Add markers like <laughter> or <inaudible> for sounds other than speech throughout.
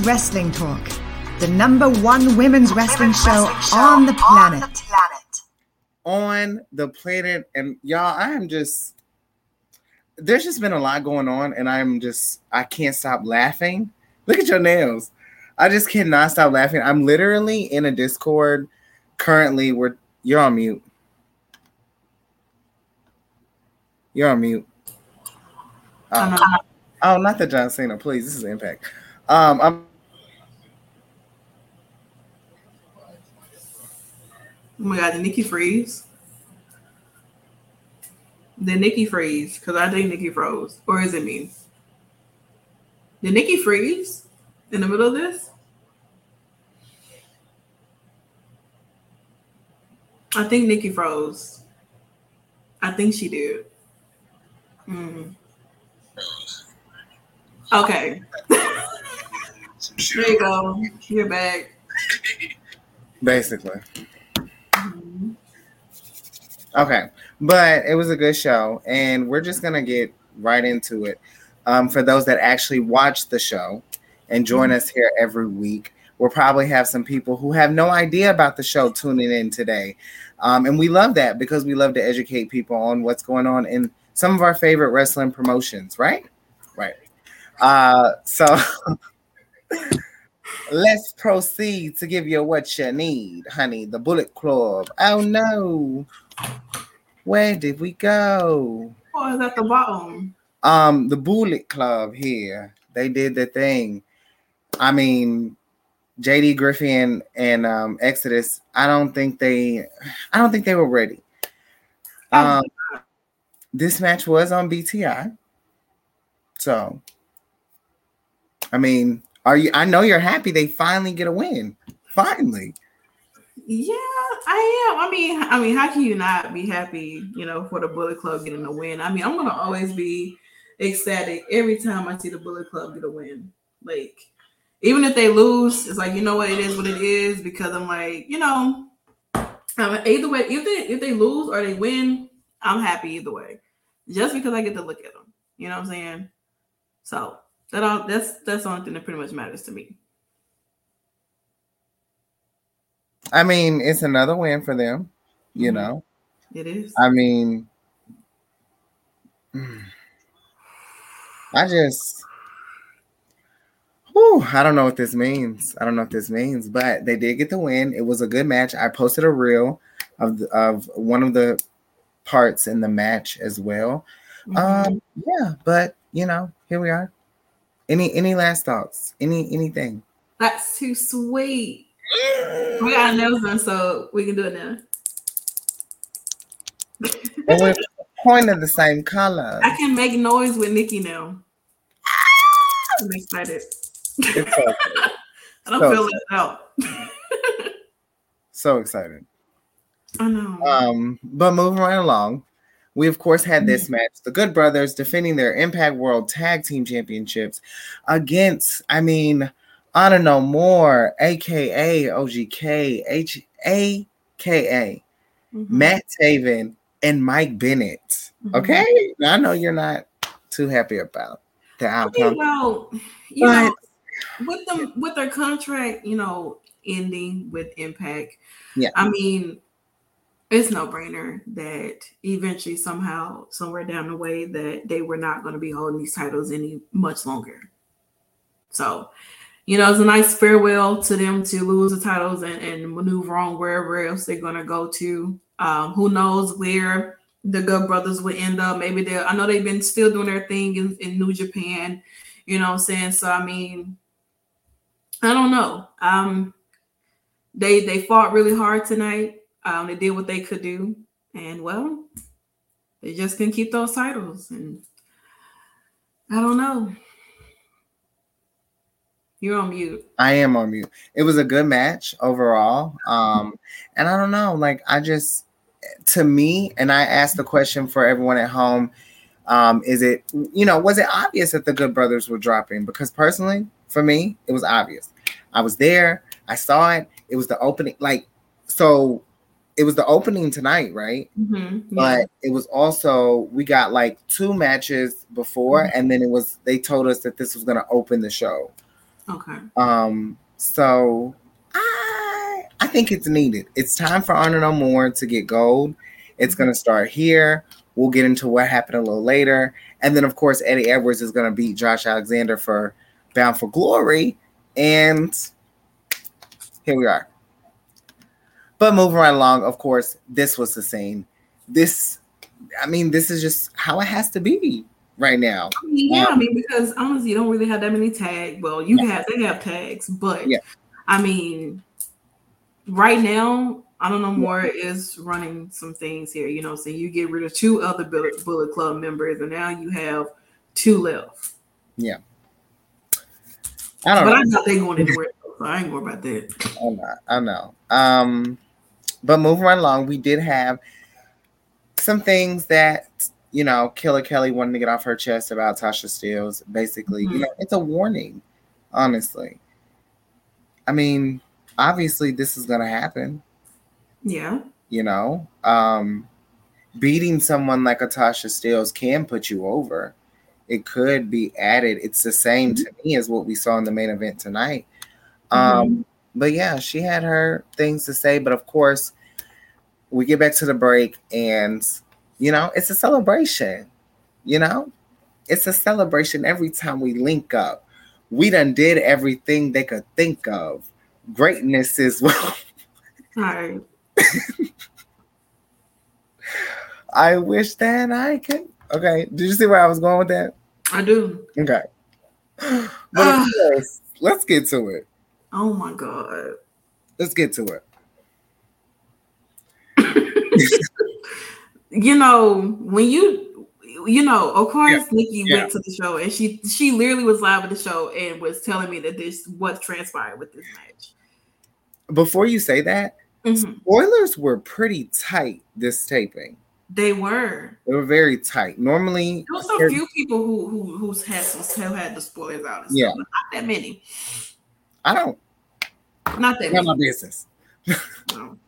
Women's Wrestling Talk, the number one women's wrestling show on the planet. on the planet and y'all i am just there's just been a lot going on and i'm just i can't stop laughing. Look at your nails. I just cannot stop laughing. I'm literally in a discord currently where you're on mute. You're on mute. Oh, oh not the john cena please. This is impact. Um i'm Oh my god, the Nikki freeze. The Nikki freeze, because I think Nikki froze. Or is it me? Did Nikki freeze in the middle of this? I think Nikki froze. I think she did. Mm. Okay. <laughs> there you go. You're back. basically Okay, but it was a good show, and we're just gonna get right into it. Um, for those that actually watch the show and join us here every week, we'll probably have some people who have no idea about the show tuning in today, um, and we love that because we love to educate people on what's going on in some of our favorite wrestling promotions. Right, right. Uh, so <laughs> let's proceed to give you what you need, honey. The Bullet Club. Oh no. Where did we go? Oh, is at the bottom. Um, the Bullet Club here. They did the thing. I mean, JD Griffin and um, Exodus. I don't think they. I don't think they were ready. Um, this match was on BTI. So, I mean, are you? I know you're happy. They finally get a win. Finally. Yeah, I am. I mean, I mean, how can you not be happy, you know, for the Bullet Club getting a win? I mean, I'm gonna always be ecstatic every time I see the Bullet Club get a win. Like, even if they lose, it's like you know what it is, what it is, because I'm like, you know, um, either way, if they if they lose or they win, I'm happy either way, just because I get to look at them. You know what I'm saying? So that all that's that's the only thing that pretty much matters to me. I mean, it's another win for them. You Mhm. know. It is. I mean, I just, whew, I don't know what this means. I don't know what this means, but they did get the win. It was a good match. I posted a reel of the, of one of the parts in the match as well. Um, yeah, but you know, here we are. Any any last thoughts? Any anything? That's too sweet. We got nails done, so we can do it now. And we're pointing the same color. I can make noise with Nikki now. I'm excited. <laughs> I don't So feel left out. so excited. I know. Um, but moving right along, we of course had this match: the Good Brothers defending their Impact World Tag Team Championships against, I mean, Honor No More, aka OGK, H A K A, Mhm. Matt Taven, and Mike Bennett. Mhm. Okay, now, I know you're not too happy about the outcome, well, you but know, with them with their contract, you know, ending with Impact. Yeah. I mean, it's no brainer that eventually, somehow, somewhere down the way, that they were not going to be holding these titles any much longer. So, you know, it's a nice farewell to them to lose the titles and, and maneuver on wherever else they're going to go to. Um, who knows where the Good Brothers would end up? Maybe they I know they've been still doing their thing in, in New Japan. You know what I'm saying? So I mean, I don't know. Um, they they fought really hard tonight. Um, they did what they could do, and well, they just can keep those titles. And I don't know. You're on mute. I am on mute. It was a good match overall. Um, and I don't know, like I just to me, and I asked the question for everyone at home. Um, is it you know, was it obvious that the good brothers were dropping? Because personally, for me, it was obvious. I was there, I saw it, it was the opening, like so it was the opening tonight, right? Mhm, yeah. but it was also we got like two matches before Mm-hmm. and then it was they told us that this was going to open the show okay. um so i i think it's needed. It's time for honor no more to get gold. It's to start here. We'll get into what happened a little later. And then of course eddie edwards is to beat josh alexander for bound for glory. And here we are. But moving right along of course this was the scene. this i mean this is just how it has to be right now I mean, yeah, Um, I mean, because honestly, you don't really have that many tags. Well, you have they have tags, but Yeah. I mean, right now, I don't know more is running some things here. You know, so you get rid of two other Bullet, Bullet Club members, and now you have two left. Yeah. I don't know. But know I thought they going anywhere. So I ain't worried about that. I know, I know. Um, but moving right along, we did have some things that you know Killer Kelly wanted to get off her chest about Tasha Steelz. Basically, you Mhm. know, it's a warning. Honestly, I mean, obviously, this is gonna happen. Yeah, You know, um, beating someone like a Tasha Steelz can put you over. It could be added. It's the same to me as what we saw in the main event tonight. Um, but yeah, she had her things to say. But of course, we get back to the break, and you know, it's a celebration. You know, it's a celebration every time we link up. We done did everything they could think of. Greatness is <laughs> well. all right. <laughs> I wish that I could. Okay, did you see where I was going with that? I do. Okay, <gasps> but of <sighs> course, let's get to it. Oh my god. Let's get to it. <laughs> you know, when you you know, of course Nikki yeah. went to the show and she she literally was live at the show and was telling me that this what transpired with this match. Before you say that, Mhm. spoilers were pretty tight this taping. They were. They were very tight. Normally, There was a few people who who who's had some who had the spoilers out. Yeah. not that many. I don't. Not that Not my business. <laughs> no.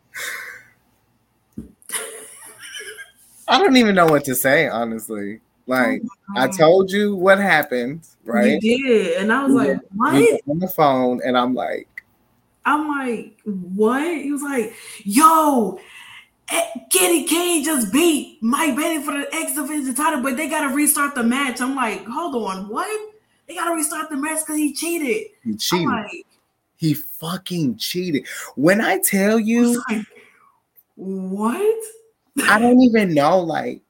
I don't even know what to say, honestly. Like I told you what happened, right? You did, and I was like, "What?" on the phone, and I'm like, I'm like, "What?" He was like, "Yo, eh, Kenny King just beat Mike Bennett for the X Division title, but they got to restart the match." I'm like, "Hold on, what? They got to restart the match because he cheated." he I'm cheated. like, he fucking cheated. When I tell I you, was like, "What?" I don't even know. Like,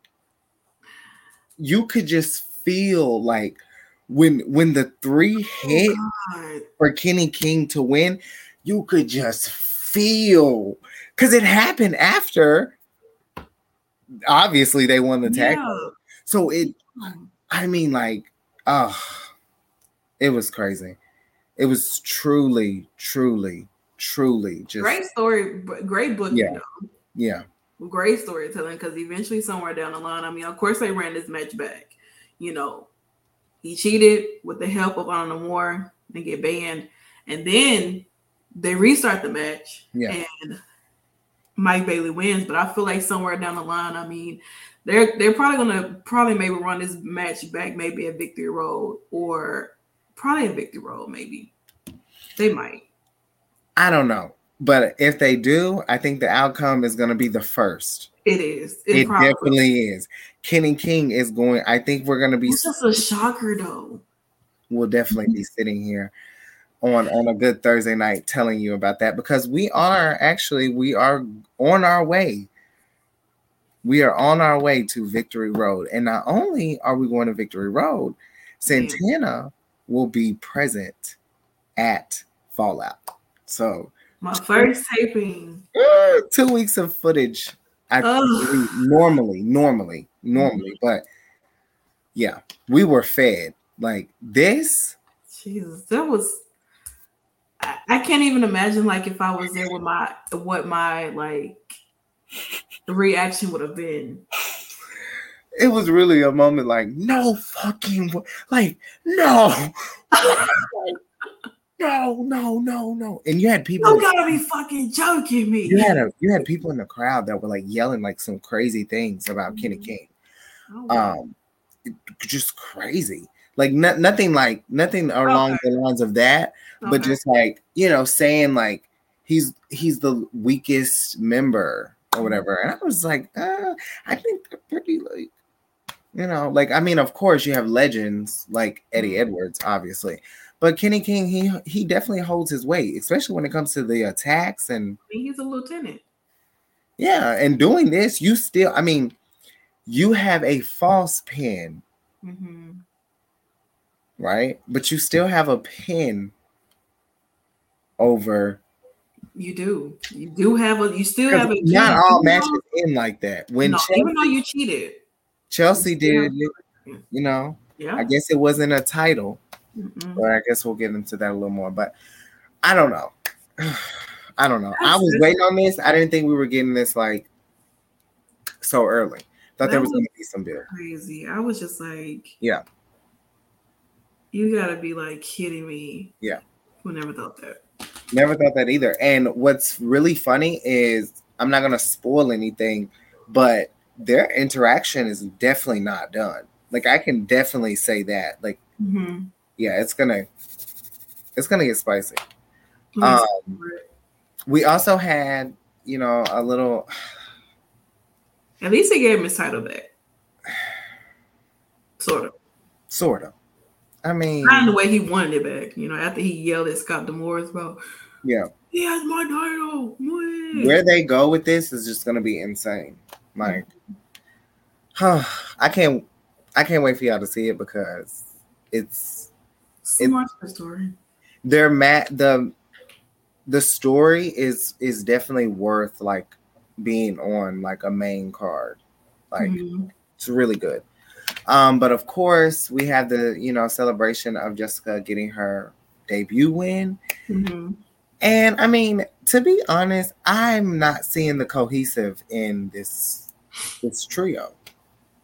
you could just feel like when when the three oh hit God. for Kenny King to win, you could just feel because it happened after. Obviously, they won the tag. Yeah. So it, I mean, like, oh, it was crazy. It was truly, truly, truly just Great story, great book. Yeah. You know. Yeah. Great storytelling because eventually, somewhere down the line, I mean, of course, they ran this match back. You know, he cheated with the help of Honor Moore and get banned, and then they restart the match. Yeah. And Mike Bailey wins, but I feel like somewhere down the line, I mean, they're they're probably gonna probably maybe run this match back, maybe at Victory Road or probably at Victory Road, maybe. They might. I don't know. But if they do, I think the outcome is going to be the first. It is. It, probably- definitely is. Kenny King is going. I think we're going to be. It's just a shocker though. We'll definitely be sitting here on on a good Thursday night telling you about that because we are actually we are on our way. We are on our way to Victory Road, and not only are we going to Victory Road, Santana will be present at Fallout. So My first taping. uh, two weeks of footage. I believe, normally, normally, normally, but yeah, we were fed like this. Jesus, that was. I, I can't even imagine like if I was there with my what my like reaction would have been. It was really a moment like no fucking like no, <laughs> no, no, no, no, and you had people. You gotta be fucking joking me. You had a, you had people in the crowd that were like yelling like some crazy things about Kenny Mhm. King. Oh, wow. um it- just crazy like no, nothing like nothing along the lines of that but just like you know saying like he's he's the weakest member or whatever and i was like uh, i think they're pretty like you know like i mean of course you have legends like eddie edwards obviously but kenny king he he definitely holds his weight especially when it comes to the attacks and he's a lieutenant. yeah and doing this you still i mean you have a false pin hmm right? But you still have a pin over. You do. You do have a. You still have a. Not all matches though- end like that. When no, Chelsea, even though you cheated. Chelsea did, you know, Yeah. I guess it wasn't a title, Mm-mm. but I guess we'll get into that a little more. But I don't know. <sighs> I don't know. I was waiting on this. I didn't think we were getting this like so early. Thought there was was- going to be some build. Crazy. I was just like, Yeah. You gotta be like kidding me. Yeah. Who never thought that? Never thought that either. And what's really funny is I'm not gonna spoil anything, but their interaction is definitely not done. Like I can definitely say that. Like, Mm-hmm. Yeah, it's gonna it's gonna get spicy. Um, we also had, you know, a little At least he gave him his title back. Sort of. sort of. I mean, Not in the way he wanted it back. You know, after he yelled at Scott D'Amore about, yeah, he has my title. Wait. where they go with this is just gonna be insane. Like, huh, <sighs> I can't, I can't wait for y'all to see it because it's so much of the story. their mat the the story is is definitely worth like being on like a main card like Mhm. it's really good um but of course we have the you know celebration of jessicka getting her debut win Mhm. and i mean to be honest i'm not seeing the cohesive in this this trio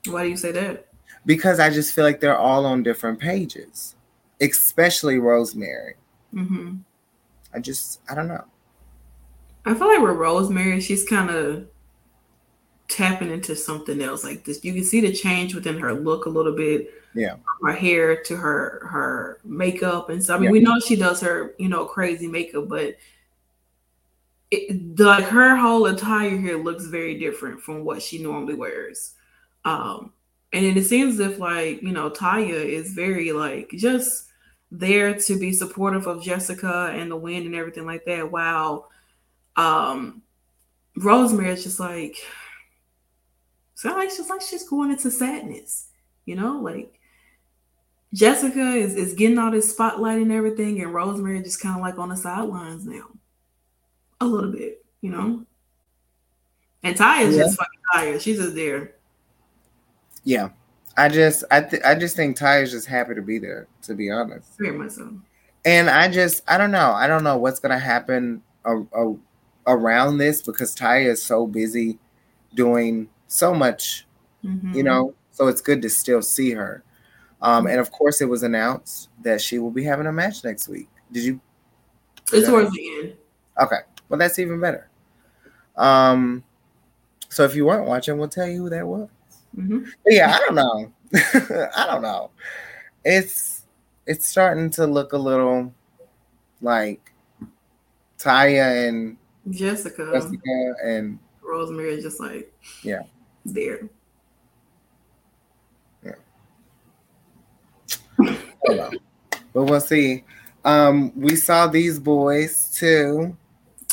Why do you say that? because i just feel like they're all on different pages especially rosemary hmm i just i don't know I feel like with Rosemary, she's kind of tapping into something else. Like this, you can see the change within her look a little bit. Yeah. Her hair to her her makeup and stuff. I mean, Yeah. we know she does her you know crazy makeup, but it, the, like her whole attire here looks very different from what she normally wears. Um, and it seems as if like you know Taya is very like just there to be supportive of Jessicka and the win and everything like that. While um Rosemary is just like sound like she's like she's going into sadness, you know, like Jessicka is, is getting all this spotlight and everything, and Rosemary just kind of like on the sidelines now. A little bit, you know. And Ty is Yeah. just fucking tired. She's just there. Yeah, I just I th- I just think Ty is just happy to be there. To be honest, Very much so. and I just I don't know I don't know what's gonna happen a, a, around this because Ty is so busy doing so much, Mhm. you know. So it's good to still see her. Um, and of course, it was announced that she will be having a match next week. Did you? it's towards the end. Okay, well, that's even better. Um, so if you weren't watching, we'll tell you who that was. Hmm yeah, I don't know. <laughs> I don't know. It's it's starting to look a little like Taya and Jessicka, Jessicka and Rosemary is just like Yeah. there. I. But we'll see. Um, we saw these boys too.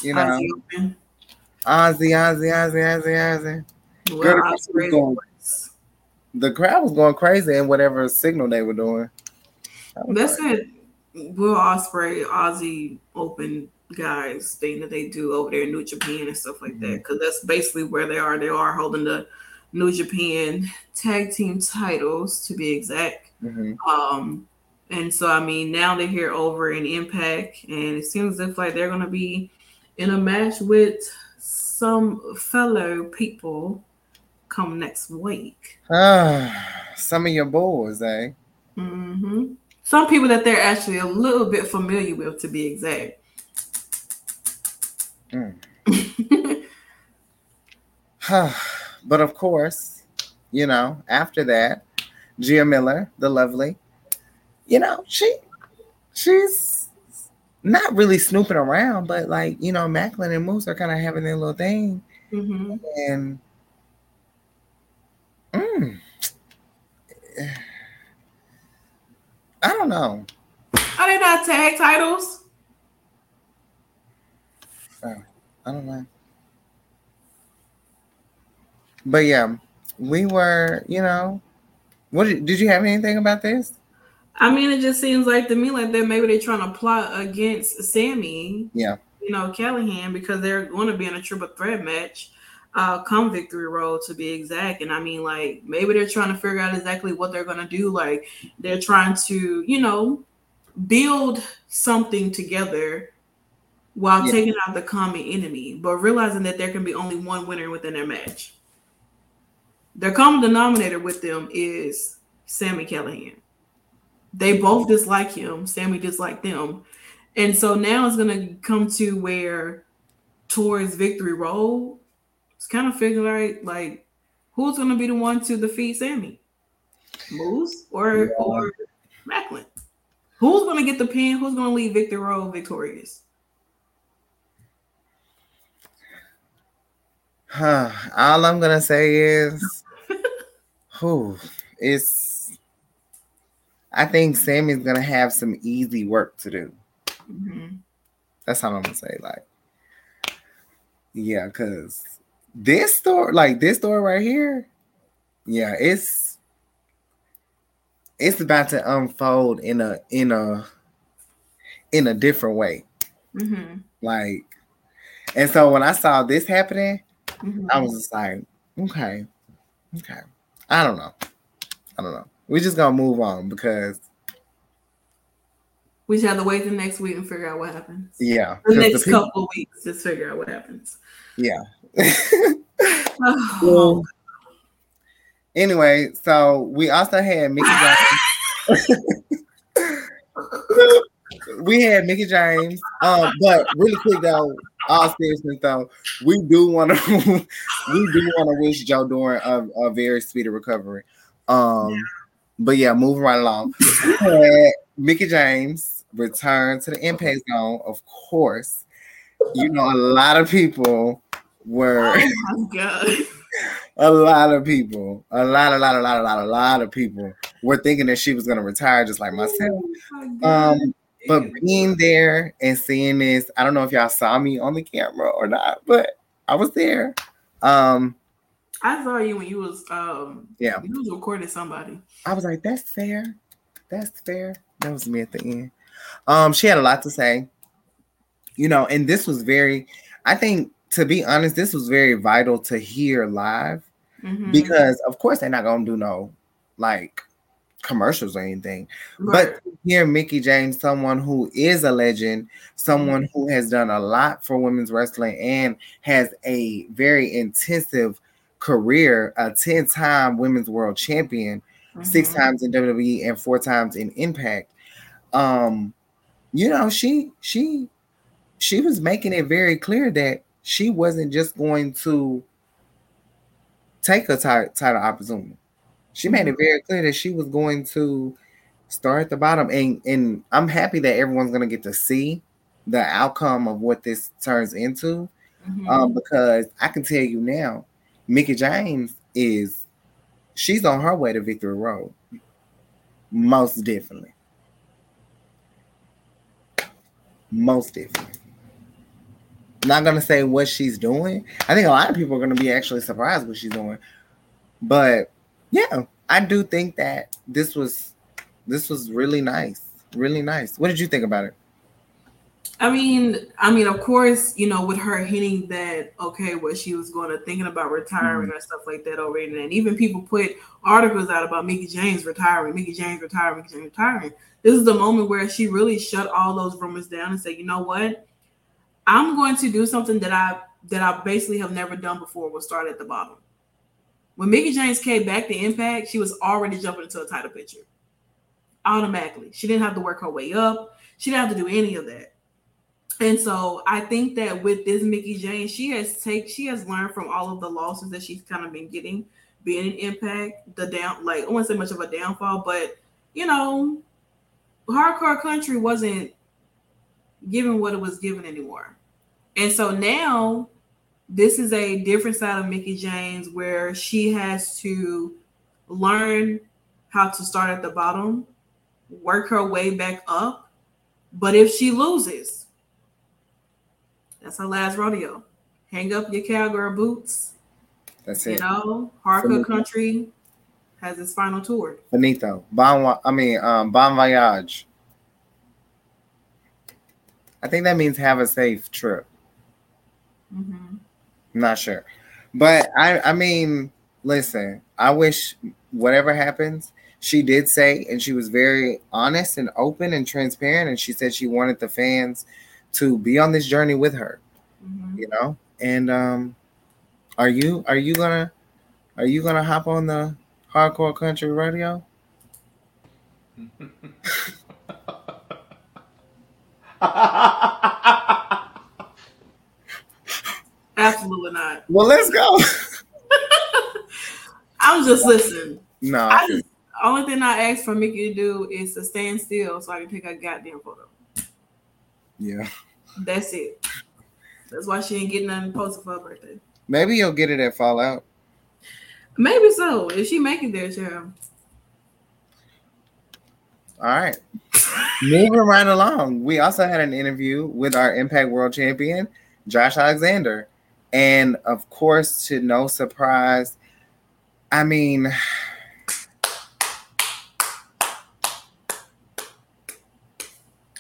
You know, Ozzy Ozzy, Ozzy, Ozzy, Ozzy. Well, Girl, the was raised going- once. The crowd was going crazy in whatever signal they were doing. That's crazy. it. Will Ospreay, Aussie Open guys thing that they do over there in New Japan and stuff like Mm-hmm. that. Because that's basically where they are. They are holding the New Japan tag team titles to be exact. Mhm. Um, and so I mean now they're here over in Impact, and it seems as if like they're gonna be in a match with some fellow people come next week. Ah, some of your boys, eh? Mm-hmm. Some people that they're actually a little bit familiar with, to be exact. Mm. <laughs> but of course, you know, after that, Gia Miller, the lovely, you know, she she's not really snooping around, but like, you know, Maclin and Moose are kind of having their little thing. hmm And mm, I don't know. Are they not tag titles? I don't know. But yeah, we were, you know, what did, did you have anything about this? I mean, it just seems like to me like that maybe they're trying to plot against Sami, Yeah. you know, Callihan because they're going to be in a triple threat match, uh, come victory road to be exact. And I mean, like maybe they're trying to figure out exactly what they're going to do. Like they're trying to, you know, build something together while Yeah. taking out the common enemy, but realizing that there can be only one winner within their match. Their common denominator with them is Sami Callihan. They both dislike him. Sami disliked them. And so now it's gonna come to where towards victory road, it's kind of figuring like who's gonna be the one to defeat Sami? Moose or Yeah. or Maclin? Who's gonna get the pin? Who's gonna leave Victory Road victorious? Huh. All I'm gonna say is, <laughs> who it's. I think Sami's gonna have some easy work to do. Mhm. That's all I'm gonna say. Like, yeah, because this story, like this story right here, yeah, it's it's about to unfold in a in a in a different way. Mhm. Like, and so when I saw this happening, Mhm. I was just like, okay, okay. I don't know. I don't know. We're just gonna move on because We just have to wait the next week and figure out what happens. yeah, The next people- couple of weeks, just figure out what happens. yeah. Oh, anyway, so we also had Mickie <laughs> James. we had Mickie James. Um, but really quick though, all seriousness though, we do want to <laughs> we do want to wish Joe Doering a, a very speedy recovery. Um, but yeah, moving right along. We had Mickie James return to the impact zone, of course. You know, a lot of people were oh <laughs> a lot of people, a lot, a lot, a lot, a lot, a lot of people were thinking that she was gonna retire just like myself. Oh. Um, but being there and seeing this, I don't know if y'all saw me on the camera or not, but I was there. Um, I saw you when you was um Yeah. you was recording somebody. I was like, that's fair. That's fair. That was me at the end. Um, she had a lot to say, you know, and this was very, I think, to be honest, this was very vital to hear live Mhm. because, of course, they're not gonna do no like commercials or anything. Right. But here, Mickie James, someone who is a legend, someone who has done a lot for women's wrestling and has a very intensive career, a 10 time women's world champion, six Mhm. times in WWE and four times in Impact. Um, you know, she she she was making it very clear that she wasn't just going to take a ti- title opportunity. She made it very clear that she was going to start at the bottom, and and I'm happy that everyone's gonna get to see the outcome of what this turns into, Mhm. um, because I can tell you now, Mickie James is she's on her way to victory road, most definitely, most definitely. Not gonna say what she's doing. I think a lot of people are gonna be actually surprised what she's doing, but yeah, I do think that this was this was really nice, really nice. What did you think about it? I mean, I mean, of course, you know, with her hinting that okay, what she was going to thinking about retiring mm-hmm. or stuff like that already, and even people put articles out about Mickie James retiring, Mickie James retiring, Mickie James retiring. This is the moment where she really shut all those rumors down and said, you know what, I'm going to do something that I that I basically have never done before. Will start at the bottom. When Mickie James came back to Impact, she was already jumping into a title picture automatically. She didn't have to work her way up. She didn't have to do any of that. And so I think that with this Mickie James, she has take she has learned from all of the losses that she's kind of been getting, being an impact, the down like I won't say much of a downfall, but you know, hardcore country wasn't given what it was given anymore. And so now this is a different side of Mickie James where she has to learn how to start at the bottom, work her way back up. But if she loses, that's her last rodeo. Hang up your cowgirl boots. That's it. You know, hardcore country has its final tour. Finito. Bon, I mean, um, bon voyage. I think that means have a safe trip. Mhm. I'm not sure, but I, I mean, listen. I wish whatever happens, she did say, and she was very honest and open and transparent, and she said she wanted the fans to be on this journey with her. Mhm. You know, and um, are you are you gonna are you gonna hop on the hardcore country radio? <laughs> Absolutely not. Well, let's go. <laughs> I'm just listening. no, I just only thing I ask for Mickie to do is to stand still so I can take a goddamn photo. yeah. That's it. That's why she ain't getting nothing posted for her birthday. Maybe you'll get it at Fallout. Maybe so. If she make it there, child. All right. Moving right along. We also had an interview with our Impact World Champion, Josh Alexander. And of course, to no surprise, I mean,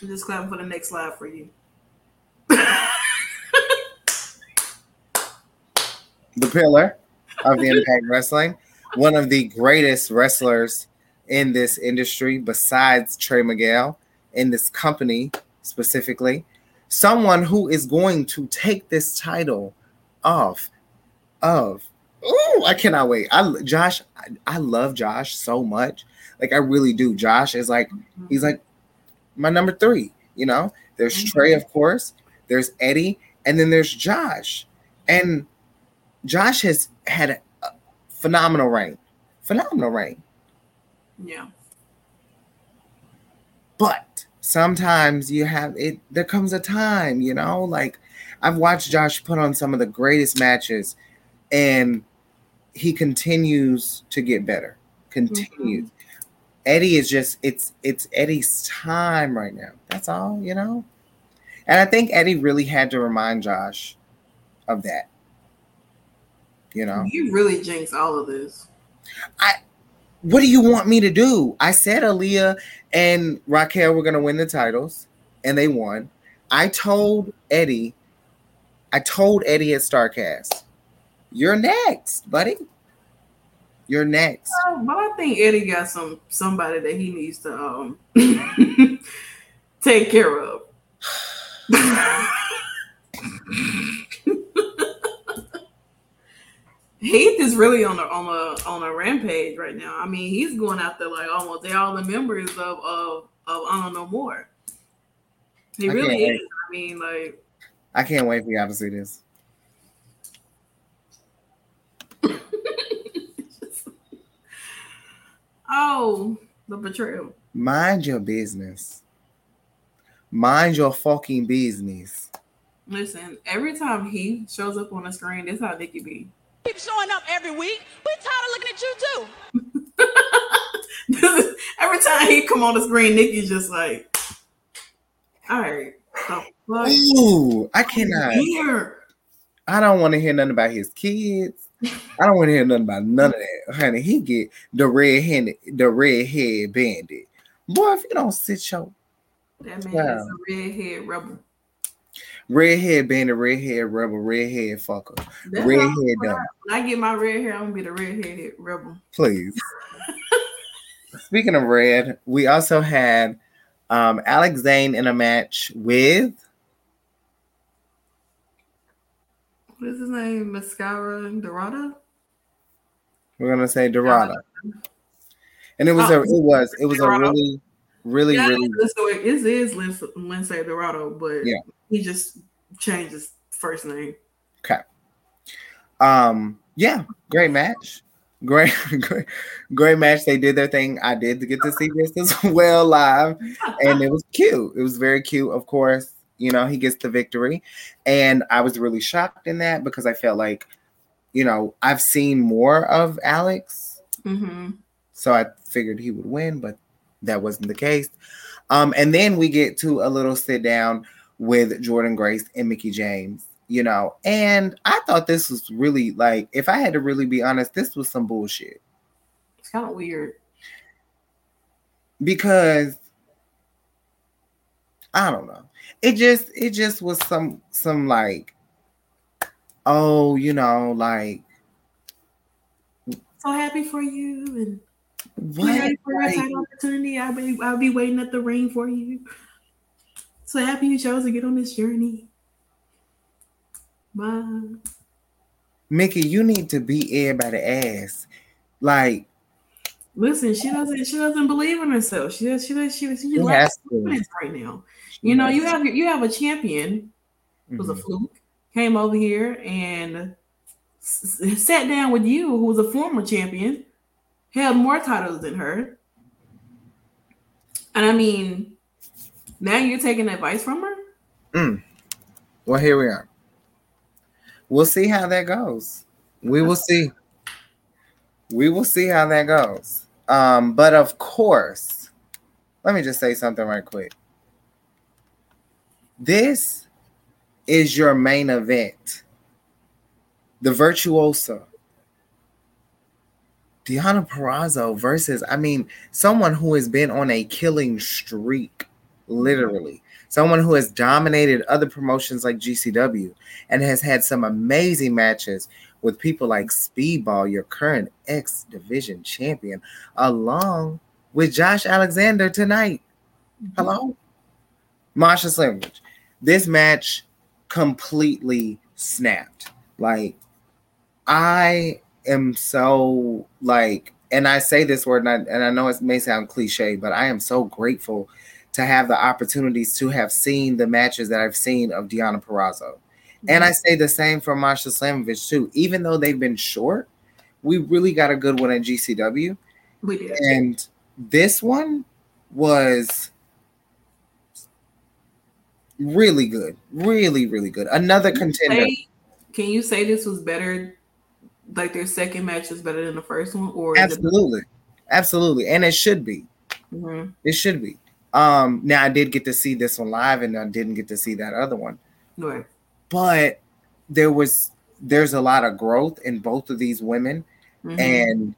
I'm just clapping for the next slide for you. The pillar of the Impact Wrestling, one of the greatest wrestlers in this industry, besides Trey Miguel, in this company specifically, someone who is going to take this title off of. Oh, I cannot wait. I Josh, I, I love Josh so much. Like I really do. Josh is like he's like my number three. You know, there's Mhm. Trey, of course. There's Eddie, and then there's Josh. And Josh has had a phenomenal reign, phenomenal reign. Yeah. But sometimes you have it. There comes a time, you know. Like I've watched Josh put on some of the greatest matches, and he continues to get better. Continues. Mm-hmm. Eddie is just it's it's Eddie's time right now. That's all, you know. And I think Eddie really had to remind Josh of that. You know. You really jinx all of this. I. What do you want me to do? I said Aliyah and Raquel were gonna win the titles, and they won. I told Eddie, I told Eddie at Starcast, you're next, buddy. You're next. Uh, but I think Eddie got some somebody that he needs to um <laughs> take care of. <sighs> <laughs> Heath is really on a on a on a rampage right now. I mean, he's going out there like almost they all the members of of don't know More. He I really is. wait. I mean, like I can't wait for y'all to see this. <laughs> oh, the betrayal. Mind your business. Mind your fucking business. Listen, every time he shows up on the screen, that's how Nikki be. Keep showing up every week. We tired of looking at you too. <laughs> every time he come on the screen, Nikki's just like, all right, the Ooh, I cannot. here. I don't want to hear nothing about his kids. I don't want to hear nothing about none of that, honey. He get the red handed, the red head bandit. Boy, if you don't sit your That man Wow. is a redhead rebel. Red head bandit, red head rebel, red head fucker, That's red why when I, dumb, when I get my red hair, I'm gonna be the redheaded rebel. please. <laughs> Speaking of red, we also had um, Alex Zayne in a match with What is his name? Mascara Dorado? we're gonna say Dorado, and it was a it was it was a really really Yeah, really so it is, Lince Dorado, but Yeah. He just changed his first name. Okay. Um, yeah, great match. Great, <laughs> great, great match. They did their thing. I did get to see this as <laughs> well live, and it was cute. It was very cute, of course. You know, he gets the victory. And I was really shocked in that because I felt like, you know, I've seen more of Alex. Mm-hmm. So I figured he would win, but that wasn't the case. Um, and then we get to a little sit down with Jordynne Grace and Mickie James, you know, and I thought this was really like, if I had to really be honest, this was some bullshit It's kind of weird. because I don't know. It just, it just was some, some like, oh, you know, like So happy for you and what? ready for Like, opportunity. I'll be I'll be waiting at the ring for you. So happy you chose to get on this journey. Bye. Mickie, you need to beat everybody ass. Like, Listen, she doesn't she doesn't believe in herself. She does she does she, she She lacks confidence right now. You know, you have you have a champion who was a mm-hmm. fluke, came over here and s- sat down with you, who was a former champion, held more titles than her. And I mean, now you're taking advice from her? Mm. Well, here we are. We'll see how that goes. We will see. We will see how that goes. Um, but of course, let me just say something right quick. This is your main event. The Virtuosa. Deonna Purrazzo versus, I mean, someone who has been on a killing streak, literally. Someone who has dominated other promotions like GCW and has had some amazing matches with people like Speedball, your current X Division champion, along with Josh Alexander tonight. Hello? Masha Slamovich. This match completely snapped. Like, I am so like, and I say this word, and I, and I know it may sound cliche, but I am so grateful to have the opportunities to have seen the matches that I've seen of Deonna Purrazzo. And I say the same for Masha Slamovich too. Even though they've been short, we really got a good one at GCW. we did. And this one was really good. Really, really good. Another contender. Say- can you say this was better? Like their second match is better than the first one, or Absolutely. Absolutely. And it should be. Mhm. It should be. Um, now I did get to see this one live and I didn't get to see that other one. Right. But there was there's a lot of growth in both of these women. Mhm. and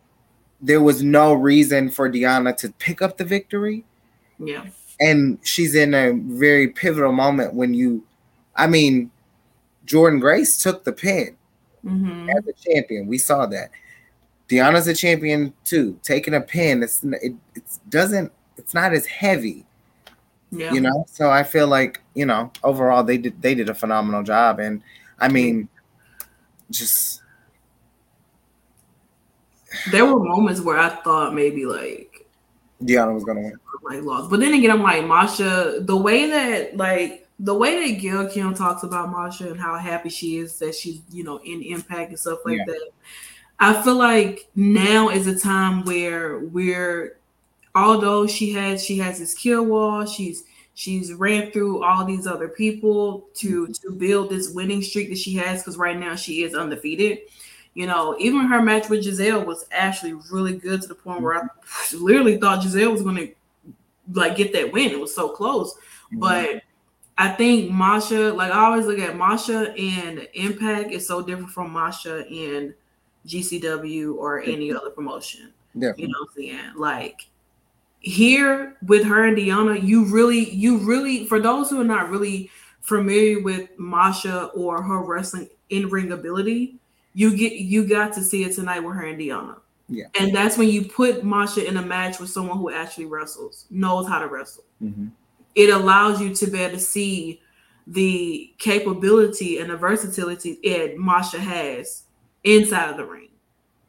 there was no reason for Deonna to pick up the victory. yeah. And she's in a very pivotal moment when you, I mean, Jordynne Grace took the pin hmm as a champion. We saw that. Deonna's a champion too. Taking a pin, it's it, it doesn't it's not as heavy, Yeah. you know. So I feel like you know overall they did they did a phenomenal job, and I mean, just There were moments where I thought maybe like Deonna was gonna win. like lost. But then again, I'm like Masha. The way that like the way that Gail Kim talks about Masha and how happy she is that she's you know in Impact and stuff like Yeah. that. I feel like now is a time where we're, although she has she has this kill wall, she's she's ran through all these other people to mm-hmm. to build this winning streak that she has because right now she is undefeated. You know, even her match with Gisele was actually really good to the point where I mm-hmm. <laughs> literally thought Gisele was going to like get that win. It was so close, mm-hmm. but I think Masha, like I always look at Masha and Impact is so different from Masha and GCW or any other promotion. Definitely. You know what I'm saying? Like here with her and Deonna, you really, you really, for those who are not really familiar with Masha or her wrestling in ring ability, you get you got to see it tonight with her and Deonna. Yeah. And that's when you put Masha in a match with someone who actually wrestles, knows how to wrestle Mhm. it allows you to be able to see the capability and the versatility Ed Masha has inside of the ring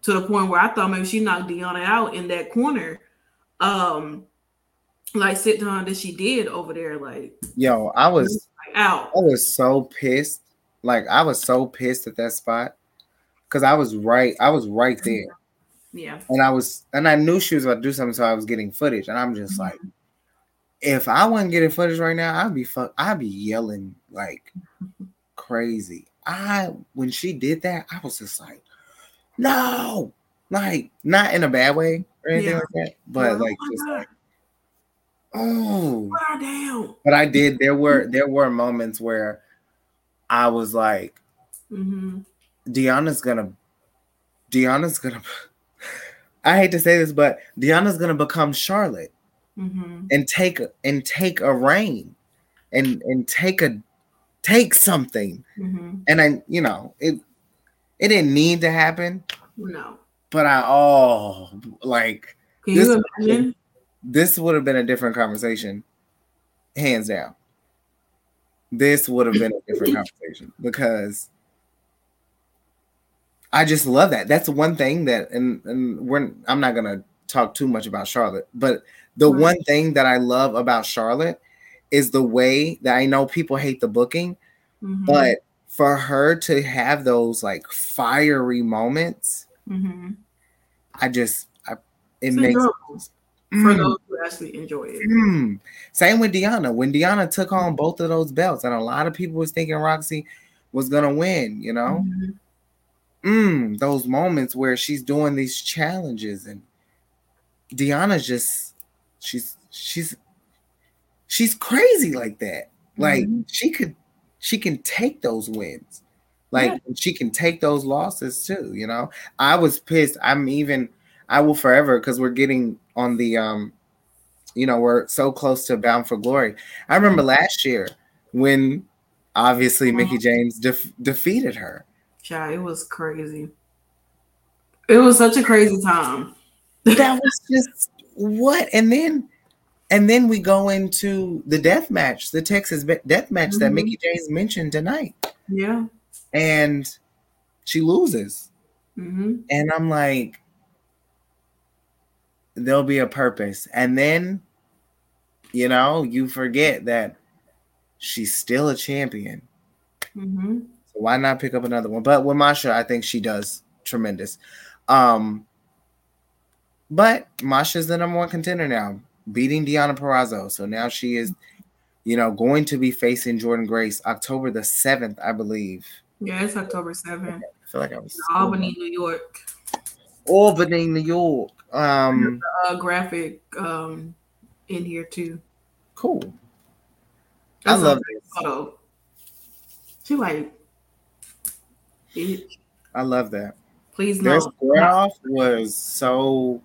to the point where I thought maybe she knocked Deonna out in that corner. Um like sit down that she did over there, like, Yo, I was like out. I was so pissed. Like I was so pissed at that spot because I was right. I was right there, Yeah. and I was, and I knew she was about to do something, so I was getting footage, and I'm just like, if I wasn't getting footage right now, I'd be fuck. I'd be yelling like crazy. I when she did that, I was just like, no, like not in a bad way or anything Yeah. like that, but Oh like just like, oh. But I did. There were there were moments where I was like, hmm Deonna's gonna, Deonna's gonna. I hate to say this, but Deonna's gonna become Charlotte hmm and take and take a reign, and and take a take something. hmm And I, you know, it it didn't need to happen, No. But I oh like Can This- you imagine? this would have been a different conversation, hands down. This would have been a different <laughs> conversation because I just love that. That's one thing that, and and we're I'm not gonna talk too much about Charlotte, but the Right. one thing that I love about Charlotte is the way that I know people hate the booking, Mhm. but for her to have those like fiery moments, Mhm. I just I, it It's makes enjoyable for Mm. those who actually enjoy it. Mm. Same with Deonna. When Deonna took on both of those belts, and a lot of people was thinking Roxy was gonna win, you know. Mhm. Mm, those moments where she's doing these challenges and Deonna's just she's she's she's crazy like that. Like Mhm. she could she can take those wins. Like Yeah. she can take those losses too, you know. I was pissed. I'm even I will forever because we're getting on the um you know, we're so close to Bound for Glory. I remember last year when obviously Mickie James def- defeated her. Child, it was crazy. It was such a crazy time. <laughs> that was just what and then and then we go into the death match the texas death match that Mhm. Mickie James mentioned tonight Yeah. And she loses. Hmm and i'm like there'll be a purpose. And then you know you forget that she's still a champion. Hmm so why not pick up another one? But with masha i think she does tremendous. Um but masha's the number one contender now beating Deonna Purrazzo. So now she is, you know, going to be facing Jordynne Grace October the 7th, I believe. Yeah, it's October 7th. I feel like I was Albany, New York. Albany, New York. Um, Uh, graphic um in here too. cool. I That's a love this. photo. She like, bitch, I love that. please no. square off was so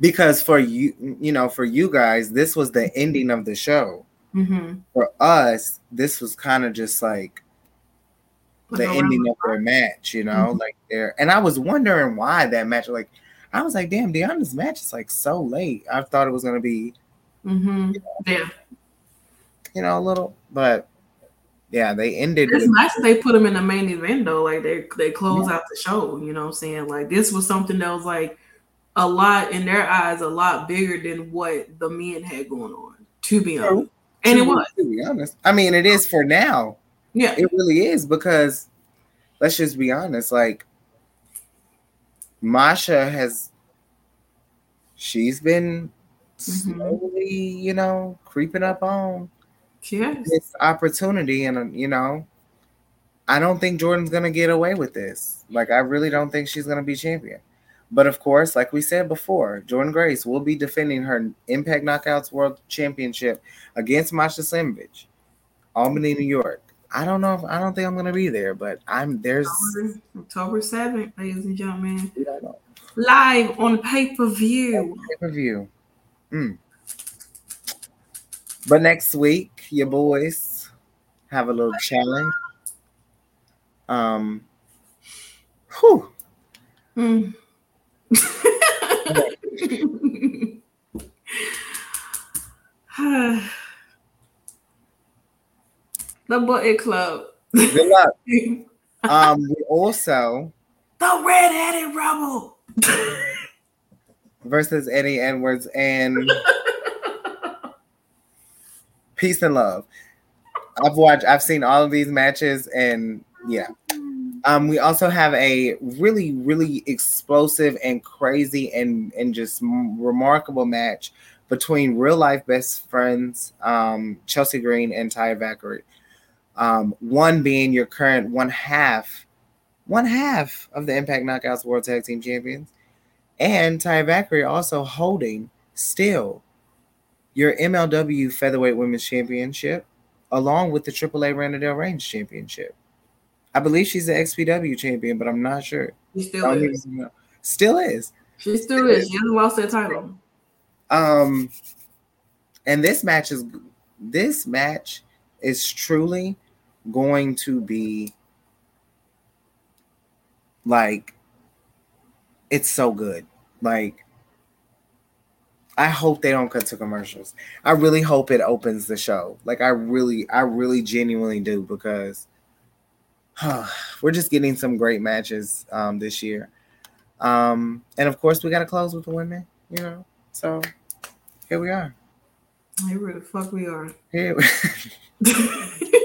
because for you, you know, for you guys, this was the ending of the show. hmm For us, this was kind of just like the ending of their match, you know, Mhm. like there. And I was wondering why that match, like, I was like, damn, Deonna's match is like so late. I thought it was gonna be, mm-hmm. Yeah, you know, a little, but yeah, they ended. it's nice they put them in the main event though. Like they they close out the show. You know what I'm saying? Like this was something that was like a lot in their eyes, a lot bigger than what the men had going on. To be honest, and it was. To be honest, I mean, it is for now. Yeah, It really is because let's just be honest, like Masha has she's been Mhm. slowly, you know, creeping up on yes. this opportunity and you know, I don't think Jordynne's to get away with this. Like I really don't think she's to be champion. But of course, like we said before, Jordynne Grace will be defending her Impact Knockouts World Championship against Masha Slamovich, Albany, New York. I don't know if I don't think I'm gonna be there, but I'm there's October, 7th, ladies and gentlemen. Live on pay per view. pay-per-view. Mm. But next week, your boys have a little challenge. Um, whew, Mm. The Button Club. good luck. <laughs> Um, we also the Redheaded Rebel. <laughs> versus Eddie Edwards and <laughs> peace and love. I've watched, I've seen all of these matches, and yeah. Um, we also have a really, really explosive and crazy and and just remarkable match between real life best friends, um, Chelsea Green and Taya Valkyrie. Um, one being your current one half, one half of the Impact Knockouts World Tag Team Champions, and Taya Valkyrie also holding still your MLW Featherweight Women's Championship, along with the AAA Reina de Reinas Championship. I believe she's the XPW champion, but I'm not sure. She still is. Still is. She still is. She hasn't lost that title. Um, and this match is this match is truly going to be like it's so good. Like I hope they don't cut to commercials. I really hope it opens the show. Like I really, I really genuinely do because we're just getting some great matches um, this year. Um, and of course, we got to close with the women, you know. So here we are. Hey, where the fuck we are? Here. <laughs> <laughs>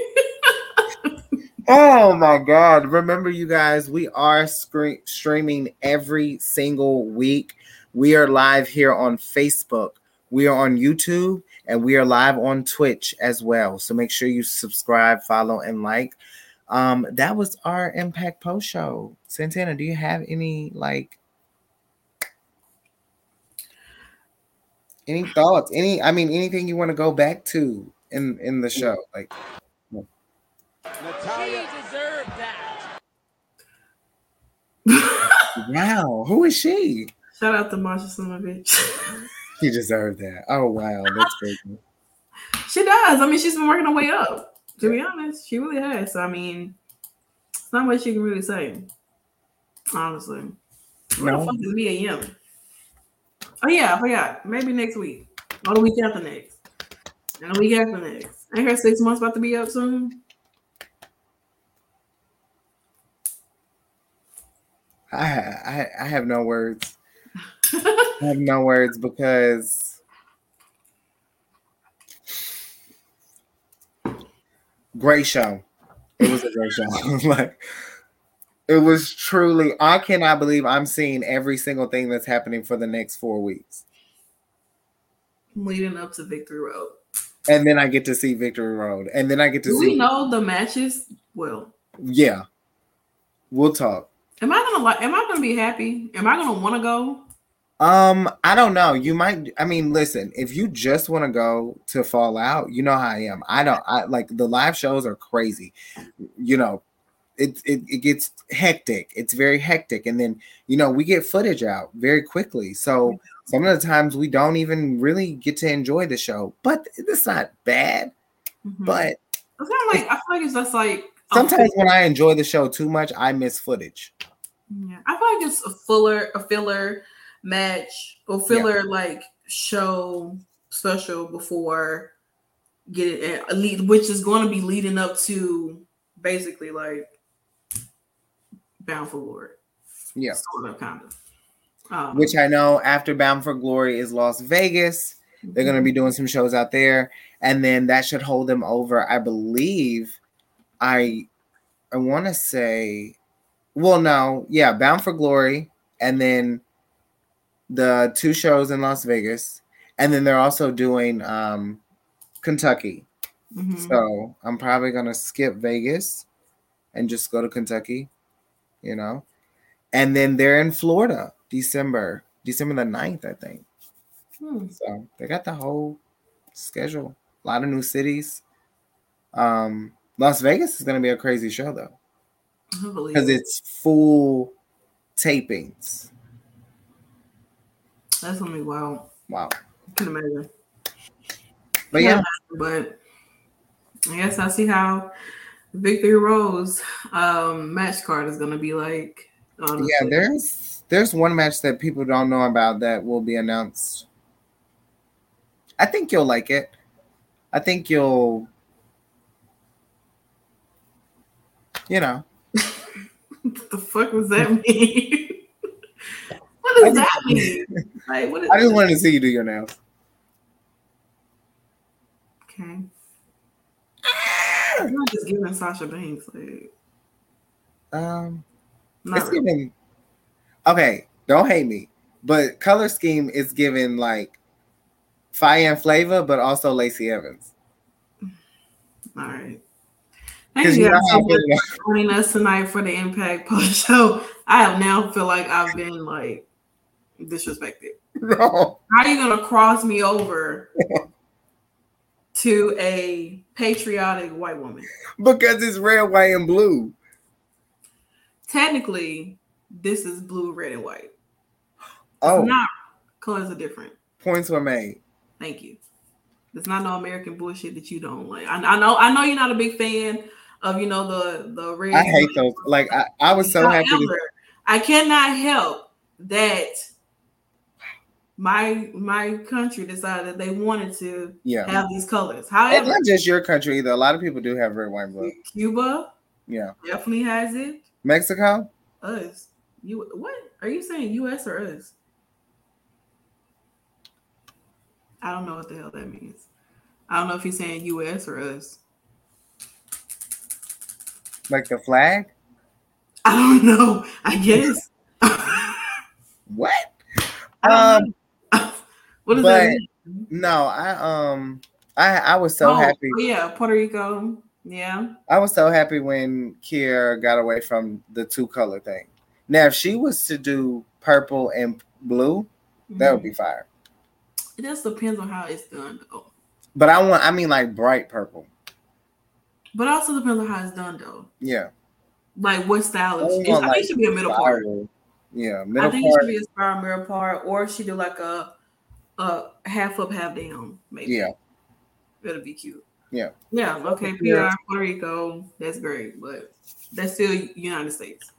oh my God! Remember, you guys, we are scre- streaming every single week. We are live here on Facebook. We are on YouTube, and we are live on Twitch as well. So make sure you subscribe, follow, and like. Um, that was our Impact Post show. Santana, do you have any like any thoughts? Any, I mean, anything you want to go back to in in the show? Like, She deserved that. <laughs> wow, who is she? Shout out to Masha Slamovich. She deserved that. Oh wow, that's crazy. <laughs> she does. I mean, she's been working her way up. To be honest, she really has. So, I mean, it's not much you can really say. Honestly. Where No. the fuck is Mia Yim? Oh yeah, I forgot. Maybe next week. Or the week after next. And the week after next. Ain't her six months about to be up soon? I I I have no words. <laughs> I have no words because great show. It was a great show. <laughs> like it was truly. I cannot believe I'm seeing every single thing that's happening for the next four weeks, Leading up to Victory Road. and then I get to see Victory Road, and then I get to Do see. we know the matches? Well, Yeah, we'll talk. Am I gonna like am I gonna be happy? Am I gonna wanna go? Um, I don't know. You might. I mean, listen. If you just want to go to Fallout, you know how I am. I don't. I like the live shows are crazy. You know, it it, it gets hectic. It's very hectic, and then you know we get footage out very quickly. So some of the times we don't even really get to enjoy the show. But it's not bad. Mhm. But It's not like I feel like it's just like Sometimes when I enjoy the show too much, I miss footage. Yeah, I feel like it's a fuller, a filler match or filler like show special before getting a lead, which is going to be leading up to basically like Bound for Glory, Yeah. sort of, kind of. Um, Which I know after Bound for Glory is Las Vegas. They're going to be doing some shows out there, and then that should hold them over. I believe. I I want to say, well, no, yeah, Bound for Glory, and then the two shows in Las Vegas, and then they're also doing um, Kentucky. mhm. So I'm probably gonna skip Vegas and just go to Kentucky, you know. And then they're in Florida, December, December the 9th, I think. Hmm. So they got the whole schedule. A lot of new cities. Um, Las Vegas is gonna be a crazy show though, because it's full tapings. That's gonna be wild. Wow. I can imagine. But yeah, but I guess I see how Victory Road's um match card is gonna be like. honestly. yeah, there's there's one match that people don't know about that will be announced. I think you'll like it. I think you'll you know. What the fuck does that mean? <laughs> what does that mean? Like, what is I just wanted to see you do your nails. okay? I'm not just giving Sasha Banks like Um not it's really. giving okay, don't hate me, but color scheme is giving like fire and flavor, but also Lacey Evans. all right. Thank you you guys how so much for joining us tonight for the Impact Post <laughs> Show. I have now feel like I've been like disrespected. no. <laughs> How are you gonna cross me over to a patriotic white woman? Because it's red, white, and blue. Technically, this is blue, red, and white. Oh, It's not colors are different. points were made. Thank you. It's not no American bullshit that you don't like. I, I know. I know you're not a big fan of you know the the red. I hate those. Like I, I was so happy. However, To, I cannot help that my my country decided that they wanted to yeah, have these colors. it's However, not just your country either. A lot of people do have red, white, blue. Cuba Yeah, definitely has it. Mexico. Us. You what? Are you saying US or us? I don't know what the hell that means. I don't know if he's saying US or us. Like the flag. I don't know. I guess. What? Um, <laughs> what does that mean? no, I um, I I was so oh, happy. oh, yeah, Puerto Rico. Yeah. I was so happy when Kier got away from the two color thing. Now, if she was to do purple and blue, that would be fire. It just depends on how it's done, though. But I want, I mean, like bright purple. But also depends on how it's done, though. Yeah, Like what style I is want, I like, think it should be a middle part. Yeah, I middle think it should be a spiral middle part, or she do like a a half up, half down, maybe. Yeah, It'll be cute. Yeah. Yeah. Okay. PR Yeah. Puerto Rico. That's great, but that's still United States.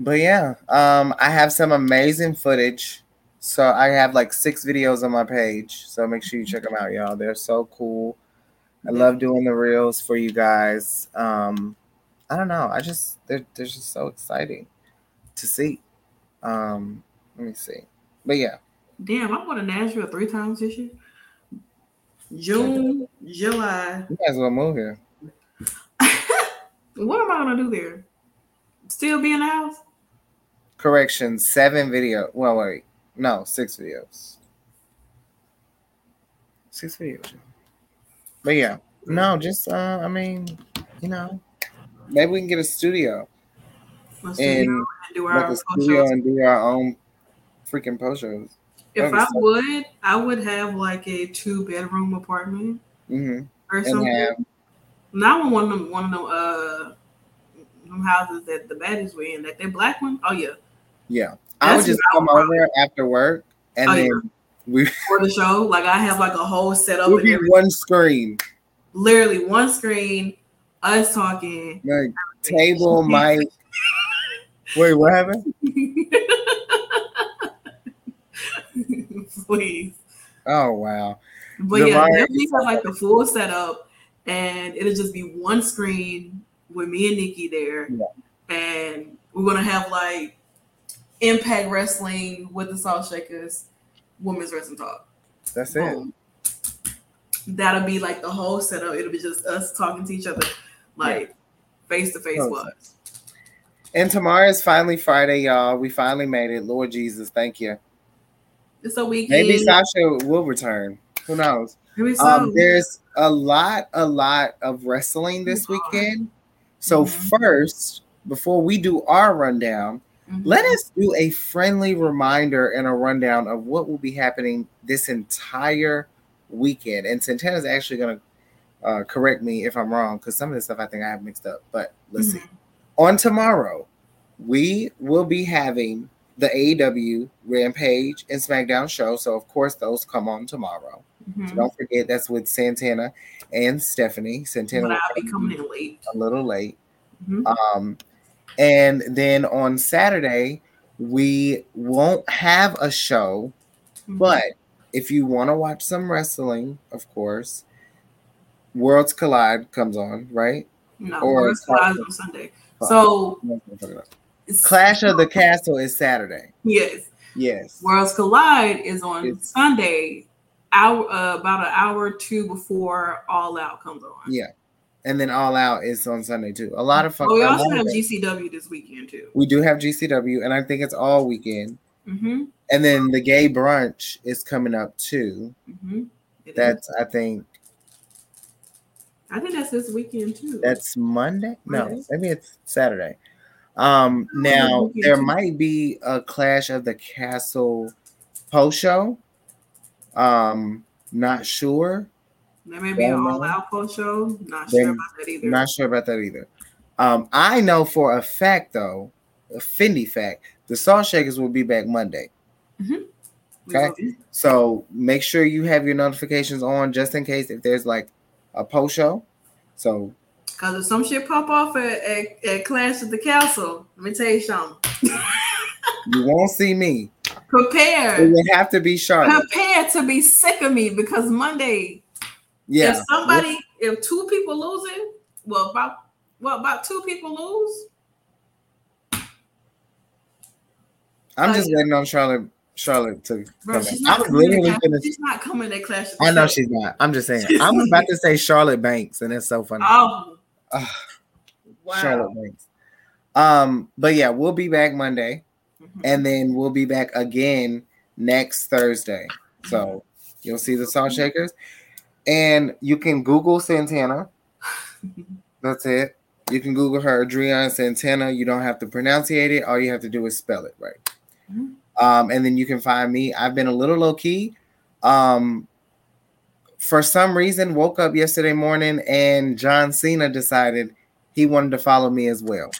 but yeah, um, I have some amazing footage. So I have like six videos on my page. So make sure you check them out, y'all. They're so cool. I love doing the reels for you guys. Um, I don't know. I just they're they're just so exciting to see. Um, let me see. But yeah, Damn, I went to Nashville three times this year. June, July. you as well move here. <laughs> What am I gonna do there? Still be in the house? Correction, seven video. Well, wait, no, six videos. Six videos. But yeah, no, just uh, I mean, you know, maybe we can get a studio Let's and do, do like our a studio shows. and do our own freaking post shows. If I so- would, I would have like a two bedroom apartment hmm or And something. have Now one of them, one of them, uh, them houses that the baddies were in. That that black one. Oh yeah, yeah, I would just what I come would over after work and Oh, yeah. We for the show. Like I have like a whole setup and be one screen. Literally one screen, us talking. Like table, mic. <laughs> Wait, what happened? <laughs> Please. Oh wow. But The yeah, definitely have like the full setup, and it'll just be one screen with me and Nickie there, Yeah. and we're gonna have like Impact Wrestling with the Salt Shakers, Women's Wrestling Talk. That's it. That'll be like the whole setup. It'll be just us talking to each other, like face to face. Was And tomorrow is finally Friday, y'all. We finally made it. Lord Jesus, thank you. it's a weekend. Maybe Sasha will return. Who knows? So. Um, there's a lot, a lot of wrestling this weekend. So Mhm. first, before we do our rundown, Mhm. let us do a friendly reminder and a rundown of what will be happening this entire weekend. And Santana's actually going to uh, correct me if I'm wrong because some of the stuff I think I have mixed up. But let's see. Mhm. On tomorrow, we will be having the AEW Rampage and SmackDown show. So of course, those come on tomorrow. Mhm. So don't forget that's with Santana and Stephanie. Santana will I'll be coming in late. a little late. Mhm. Um, and then on Saturday, we won't have a show, Mhm. but if you want to watch some wrestling, of course, Worlds Collide comes on, right? no, or World's Collide on Sunday. So Clash of the Castle is Saturday. yes, Yes. Worlds Collide is on It's- Sunday, hour uh, about an hour or two before All Out comes on. Yeah. And then All Out is on Sunday too. A lot of fun. Oh, we also have GCW this weekend too. we do have GCW, and I think it's all weekend. Mm-hmm. And then the gay brunch is coming up too. Mm-hmm. That's I think I think that's this weekend too. that's Monday. No, Monday. maybe it's Saturday. Um now there might be a Clash of the Castle post show. Um, not sure. There may be an All post show. Not sure about that either. Not sure about that either. Um, I know for a fact though, a Fendi fact, the Salt Shakers will be back Monday. We okay. So make sure you have your notifications on just in case if there's like a post show. So Cause if some shit pop off at, at, at Clash at the Castle, let me tell you something. <laughs> you won't see me. It Prepare, would have to be Charlotte. prepare to be sick of me because Monday, Yeah. if somebody, if two people losing, well, about well, about two people lose. I'm just waiting on Charlotte Charlotte to Bro, come she's in. not I was coming. literally To, gonna she's not coming to Clash. I know she's not. I'm just saying. I'm about to say Charlotte Banks, and it's so funny. Oh, wow. Charlotte Banks. Um, but yeah, we'll be back Monday, Mhm. and then we'll be back again next Thursday. So you'll see the Salt Shakers, and you can Google Santana. <laughs> That's it. You can Google her, Adriana Santana. You don't have to pronunciate it. All you have to do is spell it right. Mhm. Um, and then you can find me. I've been a little low key. Um, for some reason, woke up yesterday morning and John Cena decided he wanted to follow me as well.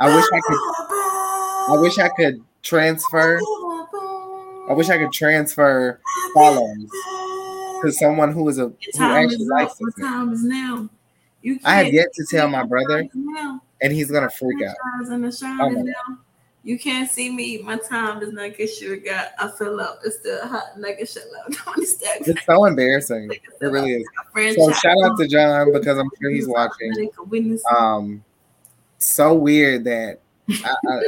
I wish I could. I wish I could transfer. I wish I could transfer follows to someone who is a who actually is likes up. What it, time is now? You I have yet to tell my brother. time is now? and he's gonna freak out. Sunshine and the shine I is know. now. You can't see me. My time is not get sure got. I fill up. It's still hot like a shit out. <laughs> Don't understand. It's so embarrassing. It really is. So shout out to John because I'm sure he's watching. Um, so weird that I, I,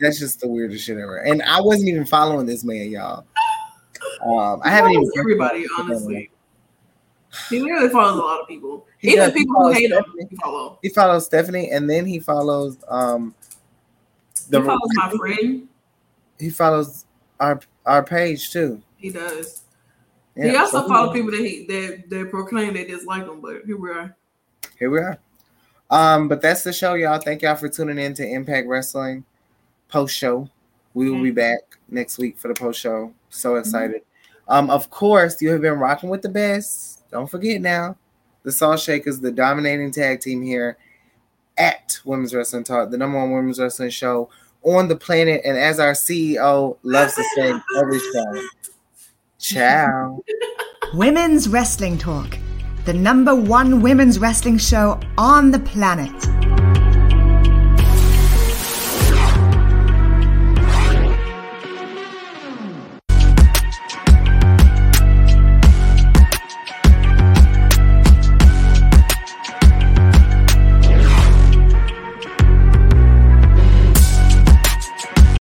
that's just the weirdest shit ever. And I wasn't even following this man, y'all. Um, I haven't even everybody honestly. He literally follows a lot of people. He Even does. People who follows hate him, he follow. He follows Stephanie, and then he follows um the he follows my friend. he follows our our page too. He does. Yeah, he also so follows people that he that that proclaim they dislike him, but here we are. Here we are. Um, but that's the show, y'all. Thank y'all for tuning in to Impact Wrestling post show. We will be back next week for the post show. So excited. Um, of course, you have been rocking with the best. Don't forget now, the Salt Shakers, the dominating tag team here at Women's Wrestling Talk, the number one women's wrestling show on the planet. And as our CEO loves to say <laughs> every show, ciao. <laughs> Women's Wrestling Talk, the number one women's wrestling show on the planet.